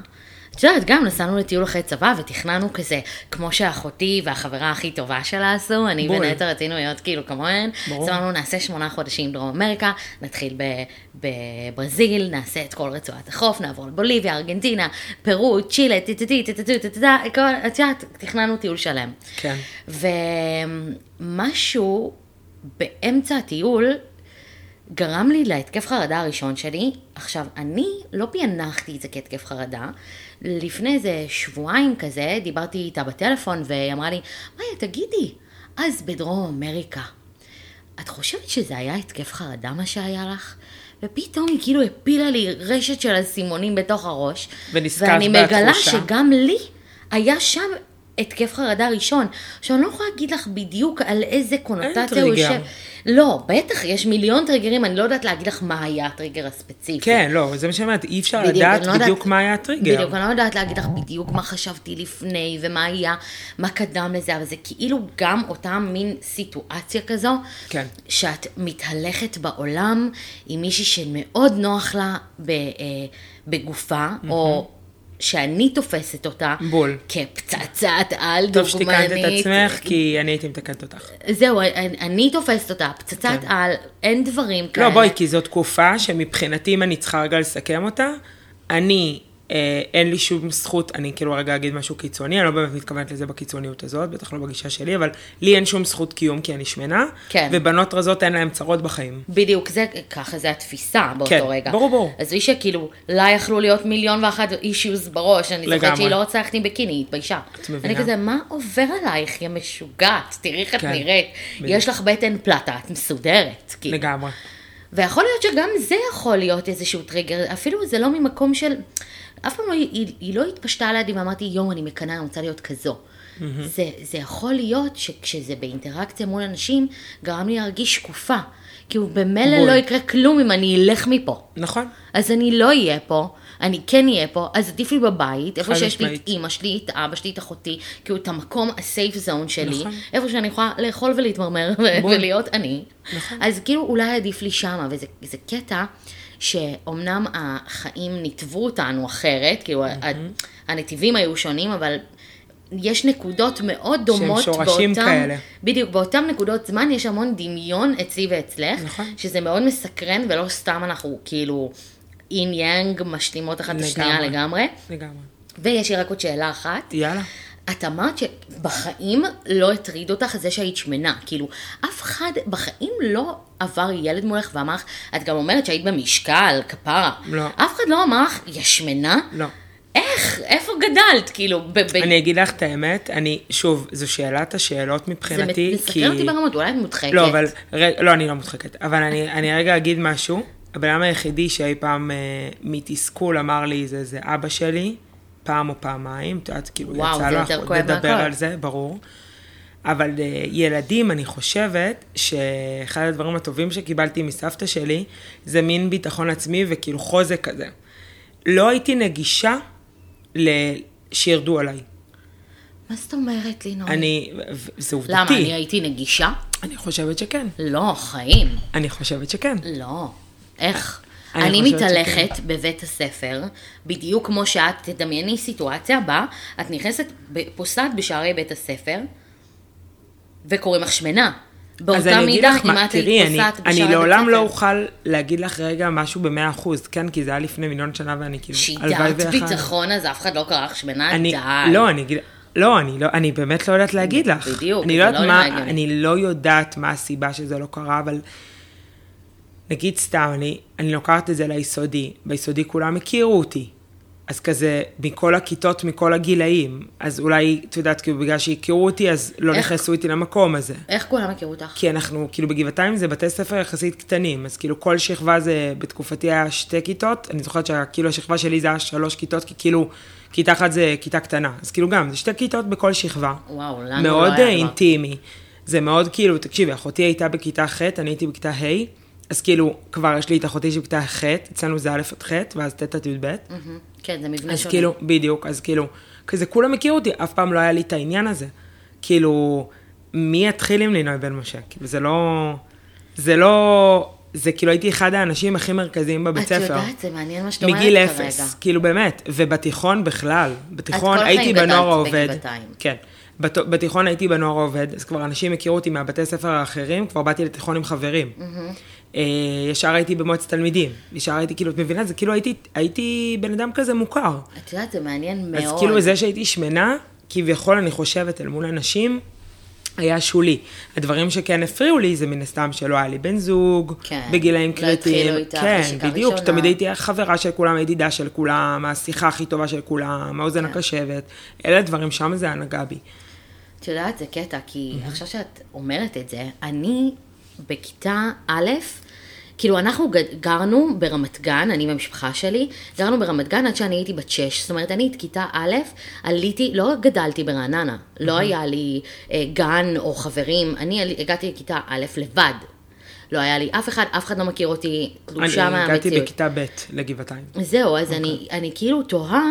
את יודעת, גם נסענו לטיול אחרי צבא, ותכננו כזה, כמו שאחותי והחברה הכי טובה שלה עשו, אני בול. ונטע רצינו להיות כאילו כמוהן. ברור. אז אמרנו, נעשה שמונה חודשים דרום אמריקה, נתחיל בברזיל, נעשה את כל רצועת החוף, נעבור לבוליביה, ארגנטינה, פרו, צ'ילה, טטטי, טטטו, טטטה, כל- את יודעת, תכננו טיול שלם. כן. ומשהו באמצע הטיול גרם לי להתקף חרדה הראשון שלי. עכשיו, אני לא פענחתי את זה כהתקף חרדה. לפני איזה שבועיים כזה, דיברתי איתה בטלפון, והיא אמרה לי, מאיה, תגידי, אז בדרום אמריקה, את חושבת שזה היה התקף חרדה מה שהיה לך? ופתאום היא כאילו הפילה לי רשת של אסימונים בתוך הראש. ונזכרת ואני מגלה בתחושה. שגם לי היה שם התקף חרדה ראשון. עכשיו, אני לא יכולה להגיד לך בדיוק על איזה קונוטציה הוא. יושב. לא, בטח, יש מיליון טריגרים, אני לא יודעת להגיד לך מה היה הטריגר הספציפי. כן, לא, זה מה שאני אומרת, אי אפשר בדיוק, לדעת לא בדיוק מה היה הטריגר. בדיוק, אני לא יודעת להגיד לך בדיוק מה חשבתי לפני, ומה היה, מה קדם לזה, אבל זה כאילו גם אותה מין סיטואציה כזו, כן. שאת מתהלכת בעולם עם מישהי שמאוד נוח לה ב, אה, בגופה, או שאני תופסת אותה, בול. כפצצת על טוב שתיקנת את דוגמנית. עצמך, כי אני הייתי מתקנת אותך. זהו, אני, אני תופסת אותה, פצצת כן. על, אין דברים כאלה. לא, בואי, כי זו תקופה שמבחינתי, אם אני צריכה רגע לסכם אותה, אני, אין לי שום זכות, אני כאילו רגע אגיד משהו קיצוני, אני לא באמת מתכוונת לזה בקיצוניות הזאת, בטח לא בגישה שלי, אבל לי אין שום זכות קיום כי אני שמנה, כן. ובנות רזות אין להן צרות בחיים. בדיוק, זה, ככה זה התפיסה באותו כן, רגע. ברור, ברור. אז מי שכאילו, לה יכלו להיות מיליון ואחת אישיוז בראש, אני זוכרת. שהיא לא רוצה ללכת עם בקיני, היא התביישה. את מבינה. אני כזה, מה עובר עלייך, יא משוגעת, תראי איך את כן, נראית. בדיוק. יש לך בטן פלטה, את מסודרת. כאילו. לגמרי. ויכול להיות שגם זה יכול להיות איזשהו טריגר, אפילו זה לא ממקום של... אף פעם לא, היא, היא לא התפשטה לידי ואמרתי, יואו, אני מקנאה, אני רוצה להיות כזו. זה, זה יכול להיות שכשזה באינטראקציה מול אנשים, גרם לי להרגיש שקופה. כאילו, במילא בול. לא יקרה כלום אם אני אלך מפה. נכון. אז אני לא אהיה פה, אני כן אהיה פה, אז עדיף לי בבית, איפה שיש לי את. אימא שלי, את אבא שלי, את אחותי, כאילו את המקום הסייף זון שלי, נכון. איפה שאני יכולה לאכול ולהתמרמר. ולהיות אני. נכון. אז כאילו אולי עדיף לי שמה, וזה זה קטע שאומנם החיים ניתבו אותנו אחרת, כאילו ה- הנתיבים היו שונים, אבל... יש נקודות מאוד דומות שורשים באותם, כאלה. בדיוק, באותם נקודות זמן יש המון דמיון אצלי ואצלך, נכון. שזה מאוד מסקרן ולא סתם אנחנו כאילו אין יאנג משלימות אחת את השנייה. לגמרי. לגמרי. ויש לי רק עוד שאלה אחת. יאללה. את אמרת שבחיים לא הטריד אותך זה שהיית שמנה. כאילו, אף אחד בחיים לא עבר ילד מולך ואמר לך, את גם אומרת שהיית במשקל, כפרה. לא. אף אחד לא אמר לך, יא שמנה? לא. איך? איפה גדלת? כאילו, ב- ב- אני אגיד לך את האמת, אני, שוב, זו שאלת השאלות זה מבחינתי, כי... מסקרן אותי ברמות, אולי את מודחקת. לא, אבל, ר... לא, אני לא מודחקת, אבל אני, אני רגע אגיד משהו. הבן אדם היחידי שאי פעם אה, מתסכול אמר לי, זה, זה אבא שלי, פעם או פעמיים, את יודעת, כאילו, וואו, יצא כואב לדבר. על זה, ברור. אבל אה, ילדים, אני חושבת שאחד הדברים הטובים שקיבלתי מסבתא שלי, זה מין ביטחון עצמי וכאילו חוזק כזה. לא הייתי נגישה. שירדו עליי. מה זאת אומרת, לינוי? אני, זה עובדתי. למה, אני הייתי נגישה? אני חושבת שכן. לא, חיים. אני חושבת שכן. לא. איך? אני אני מתהלכת בבית הספר, בדיוק כמו שאת, תדמייני סיטואציה בה את נכנסת, פוסעת בשערי בית הספר, וקוראים לך שמנה. אז באותה אני אגיד מידה, לך אם מה, את תראי, היית אני, פוסעת אני בשערי בית לעולם לא. אוכל להגיד לך רגע משהו במאה אחוז, כן? כי זה היה לפני מיליון שנה ואני כאילו, ויכל- ביטחון, אז אף אחד לא קרא לך שמנה, אני, די. לא, אני אגיד, לא, אני לא, אני באמת לא יודעת להגיד לך. בדיוק, אני זה לא יודעת לא מה. אני לא יודעת מה הסיבה שזה לא קרה, אבל נגיד סתם, אני, אני לוקחת את זה ליסודי, ביסודי כולם הכירו אותי. אז כזה, מכל הכיתות, מכל הגילאים, אז אולי, את יודעת, כאילו, בגלל שהכירו אותי, אז לא איך? נכנסו איתי למקום הזה. איך כולם הכירו אותך? כי אנחנו, כאילו בגבעתיים זה בתי ספר יחסית קטנים, אז כאילו כל שכבה זה, בתקופתי היה שתי כיתות, אני זוכרת שכאילו השכבה שלי זה היה שלוש כיתות, כי כאילו, כיתה אחת זה כיתה קטנה, אז כאילו גם, זה שתי כיתות בכל שכבה. וואו, לנו מאוד לא היה אה. אינטימי. זה מאוד כאילו, תקשיבי, אחותי הייתה בכיתה ח', אני הייתי בכיתה ה', אז כאילו, כבר יש לי את אחותי שבכיתה ח', אצלנו זה א' עד ח', ואז ט' עד י"ב. כן, זה מבנה אז שונה. כאילו, בדיוק, אז כאילו, כזה כולם הכירו אותי, אף פעם לא היה לי את העניין הזה. כאילו, מי יתחיל עם לינוי בן משה? כאילו, זה לא... זה לא... זה כאילו הייתי אחד האנשים הכי מרכזיים בבית את ספר. יודעת, זה מעניין מה שאת אומרת מגיל כרגע. אפס, כאילו באמת, ובתיכון בכלל, בתיכון כל החיים הייתי גדלת בנוער העובד, בגבעתיים. כן, בת, בתיכון הייתי בנוער העובד, אז כבר אנשים הכירו אותי מהבתי ספר האחרים, כבר באתי לתיכון עם חברים. אה, ישר הייתי במועצת תלמידים, ישר הייתי כאילו, את מבינה? זה כאילו הייתי, הייתי בן אדם כזה מוכר. את יודעת, זה מעניין מאוד. אז כאילו זה שהייתי שמנה, כביכול אני חושבת אל מול אנשים, היה שולי. הדברים שכן הפריעו לי זה מן הסתם שלא היה לי בן זוג, כן. בגילאים לא קריטיים. התחילו איתך כן, בדיוק, ראשונה. תמיד הייתי החברה של כולם, הידידה של כולם, השיחה הכי טובה של כולם, האוזן כן. הקשבת. אלה הדברים, שם זה הנגע בי. את יודעת, זה קטע, כי עכשיו שאת אומרת את זה, אני בכיתה א', כאילו אנחנו גרנו ברמת גן, אני והמשפחה שלי, גרנו ברמת גן עד שאני הייתי בת שש. זאת אומרת, אני את כיתה א', עליתי, לא גדלתי ברעננה, לא היה לי אה, גן או חברים, אני הגעתי לכיתה א' לבד. לא היה לי אף אחד, אף אחד לא מכיר אותי, תלושה אני מהמציאות. הגעתי בכיתה ב' לגבעתיים. זהו, אז אני, אוקיי. אני כאילו תוהה,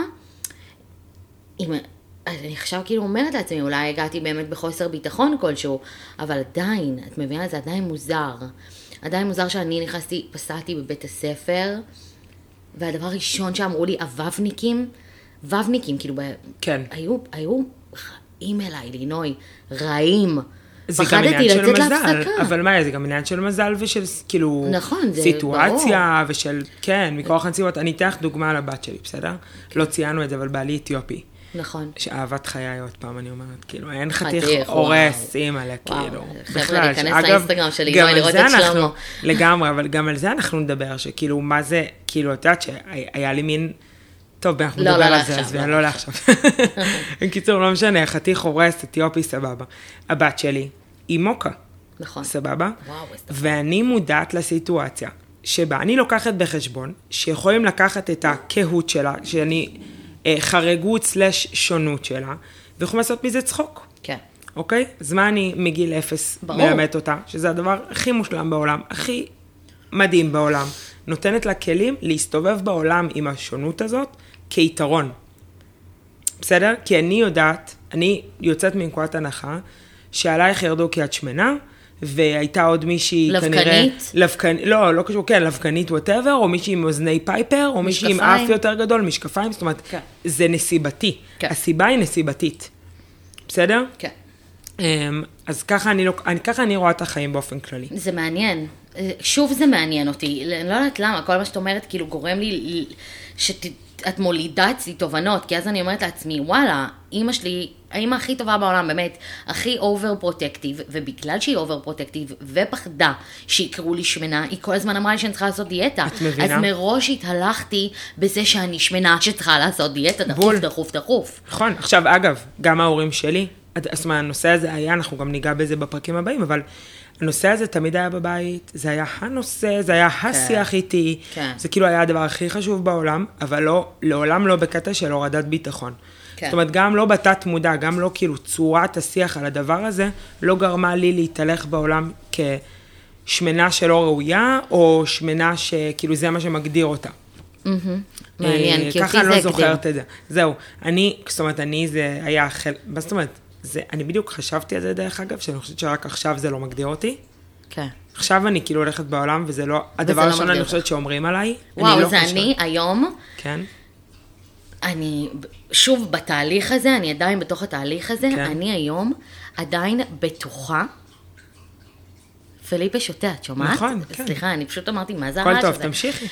אם, אז אני עכשיו כאילו אומרת לעצמי, אולי הגעתי באמת בחוסר ביטחון כלשהו, אבל עדיין, את מבינה, זה עדיין מוזר. עדיין מוזר שאני נכנסתי, פסעתי בבית הספר, והדבר הראשון שאמרו לי, הוובניקים, וובניקים, כאילו. כן. היו, היו רעים אליי, לינוי, רעים. זה גם עניין של מזל, להפסקה. אבל מה, זה גם עניין של מזל ושל כאילו, נכון, זה סיטואציה ושל, כן, מכוח הנסיבות. אני אתן לך דוגמה על הבת שלי, בסדר? לא ציינו את זה, אבל בעלי אתיופי. נכון. שאהבת חיי עוד פעם, אני אומרת, כאילו, אין חתיך. הורס, אימא'לה, כאילו. חבר'ה, להיכנס לאינסטגרם שלי, גם לראות זה את אנחנו- שלמה. לגמרי, אבל גם על זה אנחנו נדבר, שכאילו, מה זה, כאילו, את יודעת שהיה לי מין... טוב, אנחנו לא, נדבר לא על זה, לעכשיו, עזבי, לא אני לא לעכשיו. בקיצור, לא משנה, חתיך הורס, אתיופי, סבבה. הבת שלי היא מוקה, נכון. סבבה? וואו. ואני מודעת לסיטואציה שבה אני לוקחת בחשבון שיכולים לקחת את הקהות שלה, שאני חרגות סלש שונות שלה, ויכולים לעשות מזה צחוק, כן. אוקיי? אז מה אני מגיל אפס ברור. מלמדת אותה, שזה הדבר הכי מושלם בעולם, הכי מדהים בעולם, נותנת לה כלים להסתובב בעולם עם השונות הזאת כיתרון. בסדר? כי אני יודעת, אני יוצאת מנקודת הנחה, שעלייך ירדו כי את שמנה, והייתה עוד מישהי לבקנית? כנראה... לבקנית? לא, לא קשור, כן, לבקנית ווטאבר, או מישהי עם אוזני פייפר, או מישהי עם. אף יותר גדול, משקפיים, זאת אומרת, כן. זה נסיבתי. כן. הסיבה היא נסיבתית. בסדר? כן. אמ, אז ככה אני, לא, אני, ככה אני רואה את החיים באופן כללי. זה מעניין. שוב זה מעניין אותי. אני לא יודעת למה, כל מה שאת אומרת כאילו גורם לי שאת מולידה אצלי תובנות, כי אז אני אומרת לעצמי, וואלה, אימא שלי, האימא הכי טובה בעולם, באמת, הכי overprotective, ובגלל שהיא overprotective ופחדה שיקראו לי שמנה, היא כל הזמן אמרה לי שאני צריכה לעשות דיאטה. את מבינה? אז מראש התהלכתי בזה שאני שמנה שצריכה לעשות דיאטה, דחוף, בול. דחוף, דחוף. נכון, עכשיו אגב, גם ההורים שלי, זאת אומרת, הנושא הזה היה, אנחנו גם ניגע בזה בפרקים הבאים, אבל הנושא הזה תמיד היה בבית, זה היה הנושא, זה היה השיח איתי, כן. זה כאילו היה הדבר הכי חשוב בעולם, אבל לא, לעולם לא בקטע של הורדת ביטחון. כן. זאת אומרת, גם לא בתת מודע, גם לא כאילו צורת השיח על הדבר הזה, לא גרמה לי להתהלך בעולם כשמנה שלא ראויה, או שמנה שכאילו זה מה שמגדיר אותה. מעניין, אה, כי אותי ככה אני זה לא הגדיר. זוכרת את זה. זהו, אני, זאת אומרת, אני זה היה חלק, מה זאת אומרת? זה, אני בדיוק חשבתי על זה דרך אגב, שאני חושבת שרק עכשיו זה לא מגדיר אותי. כן. עכשיו אני כאילו הולכת בעולם, וזה לא, הדבר לא הראשון מגדיר אני. חושבת שאומרים עליי. וואו, אני לא זה חושבת- אני היום, כן, אני, שוב, בתהליך הזה, אני עדיין בתוך התהליך הזה, כן. אני היום עדיין בטוחה. פליפה שותה, את שומעת? נכון, כן. סליחה, אני פשוט אמרתי, מה זה הכל הרעש טוב, הזה? תמשיכי.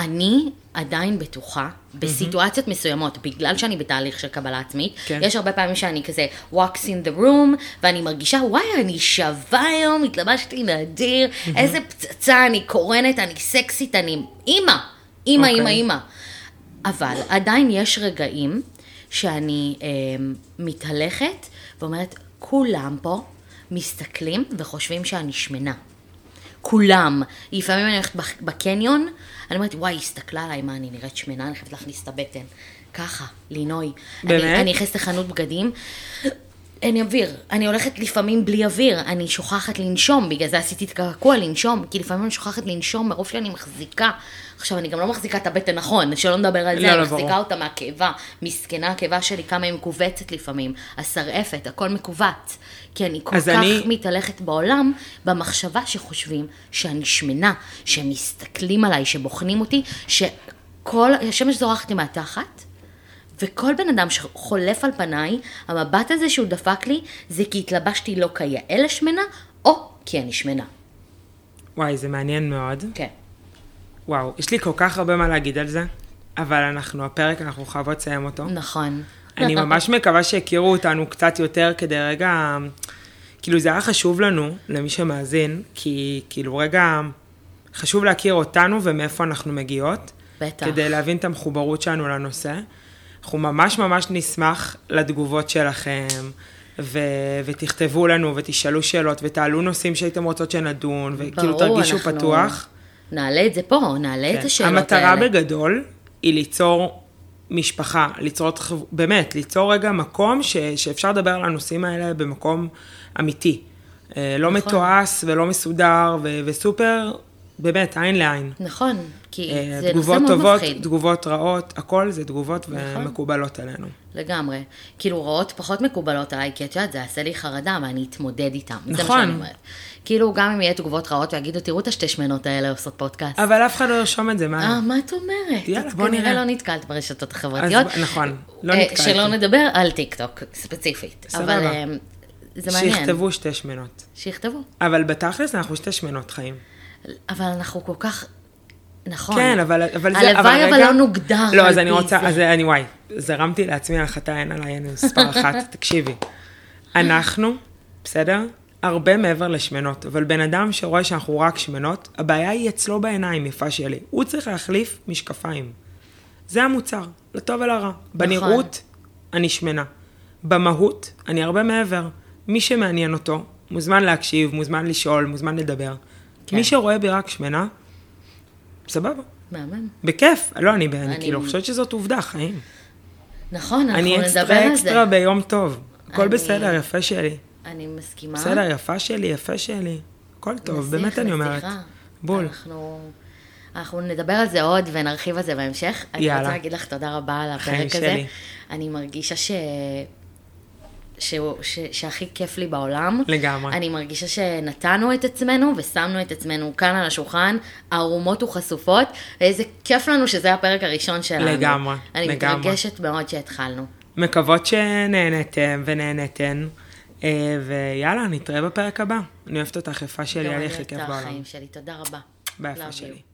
אני עדיין בטוחה, בסיטואציות מסוימות, בגלל שאני בתהליך של קבלה עצמית, כן. יש הרבה פעמים שאני כזה walks in the room, ואני מרגישה, וואי, אני שווה היום, התלבשתי נדיר, איזה פצצה, אני קורנת, אני סקסית, אני אימא, אימא, אוקיי. אימא, אימא. אבל עדיין יש רגעים שאני אמ, מתהלכת ואומרת, כולם פה מסתכלים וחושבים שאני שמנה. כולם. לפעמים אני הולכת בקניון, אני אומרת, וואי, היא הסתכלה עליי, מה, אני נראית שמנה, אני חייבת להכניס את הבטן. ככה, לינוי. באמת? אני נכנסת לחנות בגדים, אין אוויר. אני הולכת לפעמים בלי אוויר, אני שוכחת לנשום, בגלל זה עשיתי את קעקוע לנשום, כי לפעמים אני שוכחת לנשום מרוב שאני מחזיקה. עכשיו, אני גם לא מחזיקה את הבטן נכון, שלא נדבר על זה, לא, אני לא, מחזיקה ברור. אותה מהקיבה. מסכנה הקיבה שלי, כמה היא מכווצת לפעמים. השרעפת, הכל מכווץ. כי אני כל כך אני- מתהלכת בעולם במחשבה שחושבים שאני שמנה, שהם מסתכלים עליי, שבוחנים אותי, שכל, השמש זורחת לי מהתחת, וכל בן אדם שחולף על פניי, המבט הזה שהוא דפק לי, זה כי התלבשתי לא כיאה לשמנה, או כי אני שמנה. וואי, זה מעניין מאוד. כן. וואו, יש לי כל כך הרבה מה להגיד על זה, אבל אנחנו, הפרק, אנחנו חייבות לסיים אותו. נכון. אני ממש מקווה שיכירו אותנו קצת יותר כדי רגע, כאילו זה היה חשוב לנו, למי שמאזין, כי כאילו רגע, חשוב להכיר אותנו ומאיפה אנחנו מגיעות. בטח. כדי להבין את המחוברות שלנו לנושא. אנחנו ממש ממש נשמח לתגובות שלכם, ו- ותכתבו לנו ותשאלו שאלות ותעלו נושאים שהייתם רוצות שנדון, וכאילו תרגישו אנחנו פתוח. נעלה את זה פה, נעלה את כן. השאלות האלה. המטרה בגדול היא ליצור משפחה, ליצור, באמת, ליצור רגע מקום ש, שאפשר לדבר על הנושאים האלה במקום אמיתי. אה, לא נכון. מתועש ולא מסודר ו, וסופר, באמת, עין לעין. נכון, כי אה, זה נושא תגובות מאוד טובות, מפחיד. נכון. תגובות רעות, הכל זה תגובות ומקובלות עלינו. לגמרי. כאילו, רעות פחות מקובלות עליי, כי את יודעת, זה יעשה לי חרדה, ואני אתמודד איתם. זה מה נכון. שאני אומרת. כאילו, גם אם יהיה תגובות רעות ויגידו, תראו את השתי שמנות האלה עושות פודקאסט. אבל אף אחד לא ירשום את זה, אה, מה? מה את אומרת? יאללה, בוא כנראה נראה. לא נתקלת ברשתות החברתיות. אז, נכון, לא אה, נתקלתי. שלא נדבר על טיק טוק, ספציפית. סבבה. אבל אה, זה מעניין. שיכתבו שתי שמנות. שיכתבו. אבל בתכלס אנחנו שתי שמנות חיים. אבל אנחנו כל כך... נכון. כן, אבל, אבל זה, הלוואי אבל רגע- לא נוגדר לא, אז אני רוצה, זה. אז אני, וואי, זרמתי לעצמי על החטא, אין עליי, אין מספר אחת, תקשיבי. אנחנו, בסדר? הרבה מעבר לשמנות, אבל בן אדם שרואה שאנחנו רק שמנות, הבעיה היא אצלו בעיניים, יפה שלי. הוא צריך להחליף משקפיים. זה המוצר, לטוב ולרע. בנראות, אני שמנה. במהות, אני הרבה מעבר. מי שמעניין אותו, מוזמן להקשיב, מוזמן לשאול, מוזמן לדבר. כן. מי שרואה בי רק שמנה, סבבה. מהמם. בכיף. לא, אני, אני אני- כאילו חושבת שזאת עובדה, חיים. נכון, אנחנו אני נדבר על זה. אקסטרה ביום טוב. הכל אני- בסדר, יפה שלי. אני מסכימה. בסדר, יפה שלי, יפה שלי. הכל טוב, נסיך, באמת אני אומרת. נסיכה. בול. אנחנו, אנחנו נדבר על זה עוד ונרחיב על זה בהמשך. אני יאללה. רוצה להגיד לך תודה רבה על הפרק הזה. שלי. אני מרגישה ש... ש... ש... שהכי כיף לי בעולם. לגמרי. אני מרגישה שנתנו את עצמנו ושמנו את עצמנו כאן על השולחן, ערומות וחשופות, ואיזה כיף לנו שזה הפרק הראשון שלנו. לגמרי, אני לגמרי. מתרגשת מאוד שהתחלנו. מקוות שנהנתם ונהנתן. אה, ויאללה, נתראה בפרק הבא. אני אוהבת אותך, יפה שלי, היה לי אני הכי כיף בעולם. תודה רבה. ביפה שלי.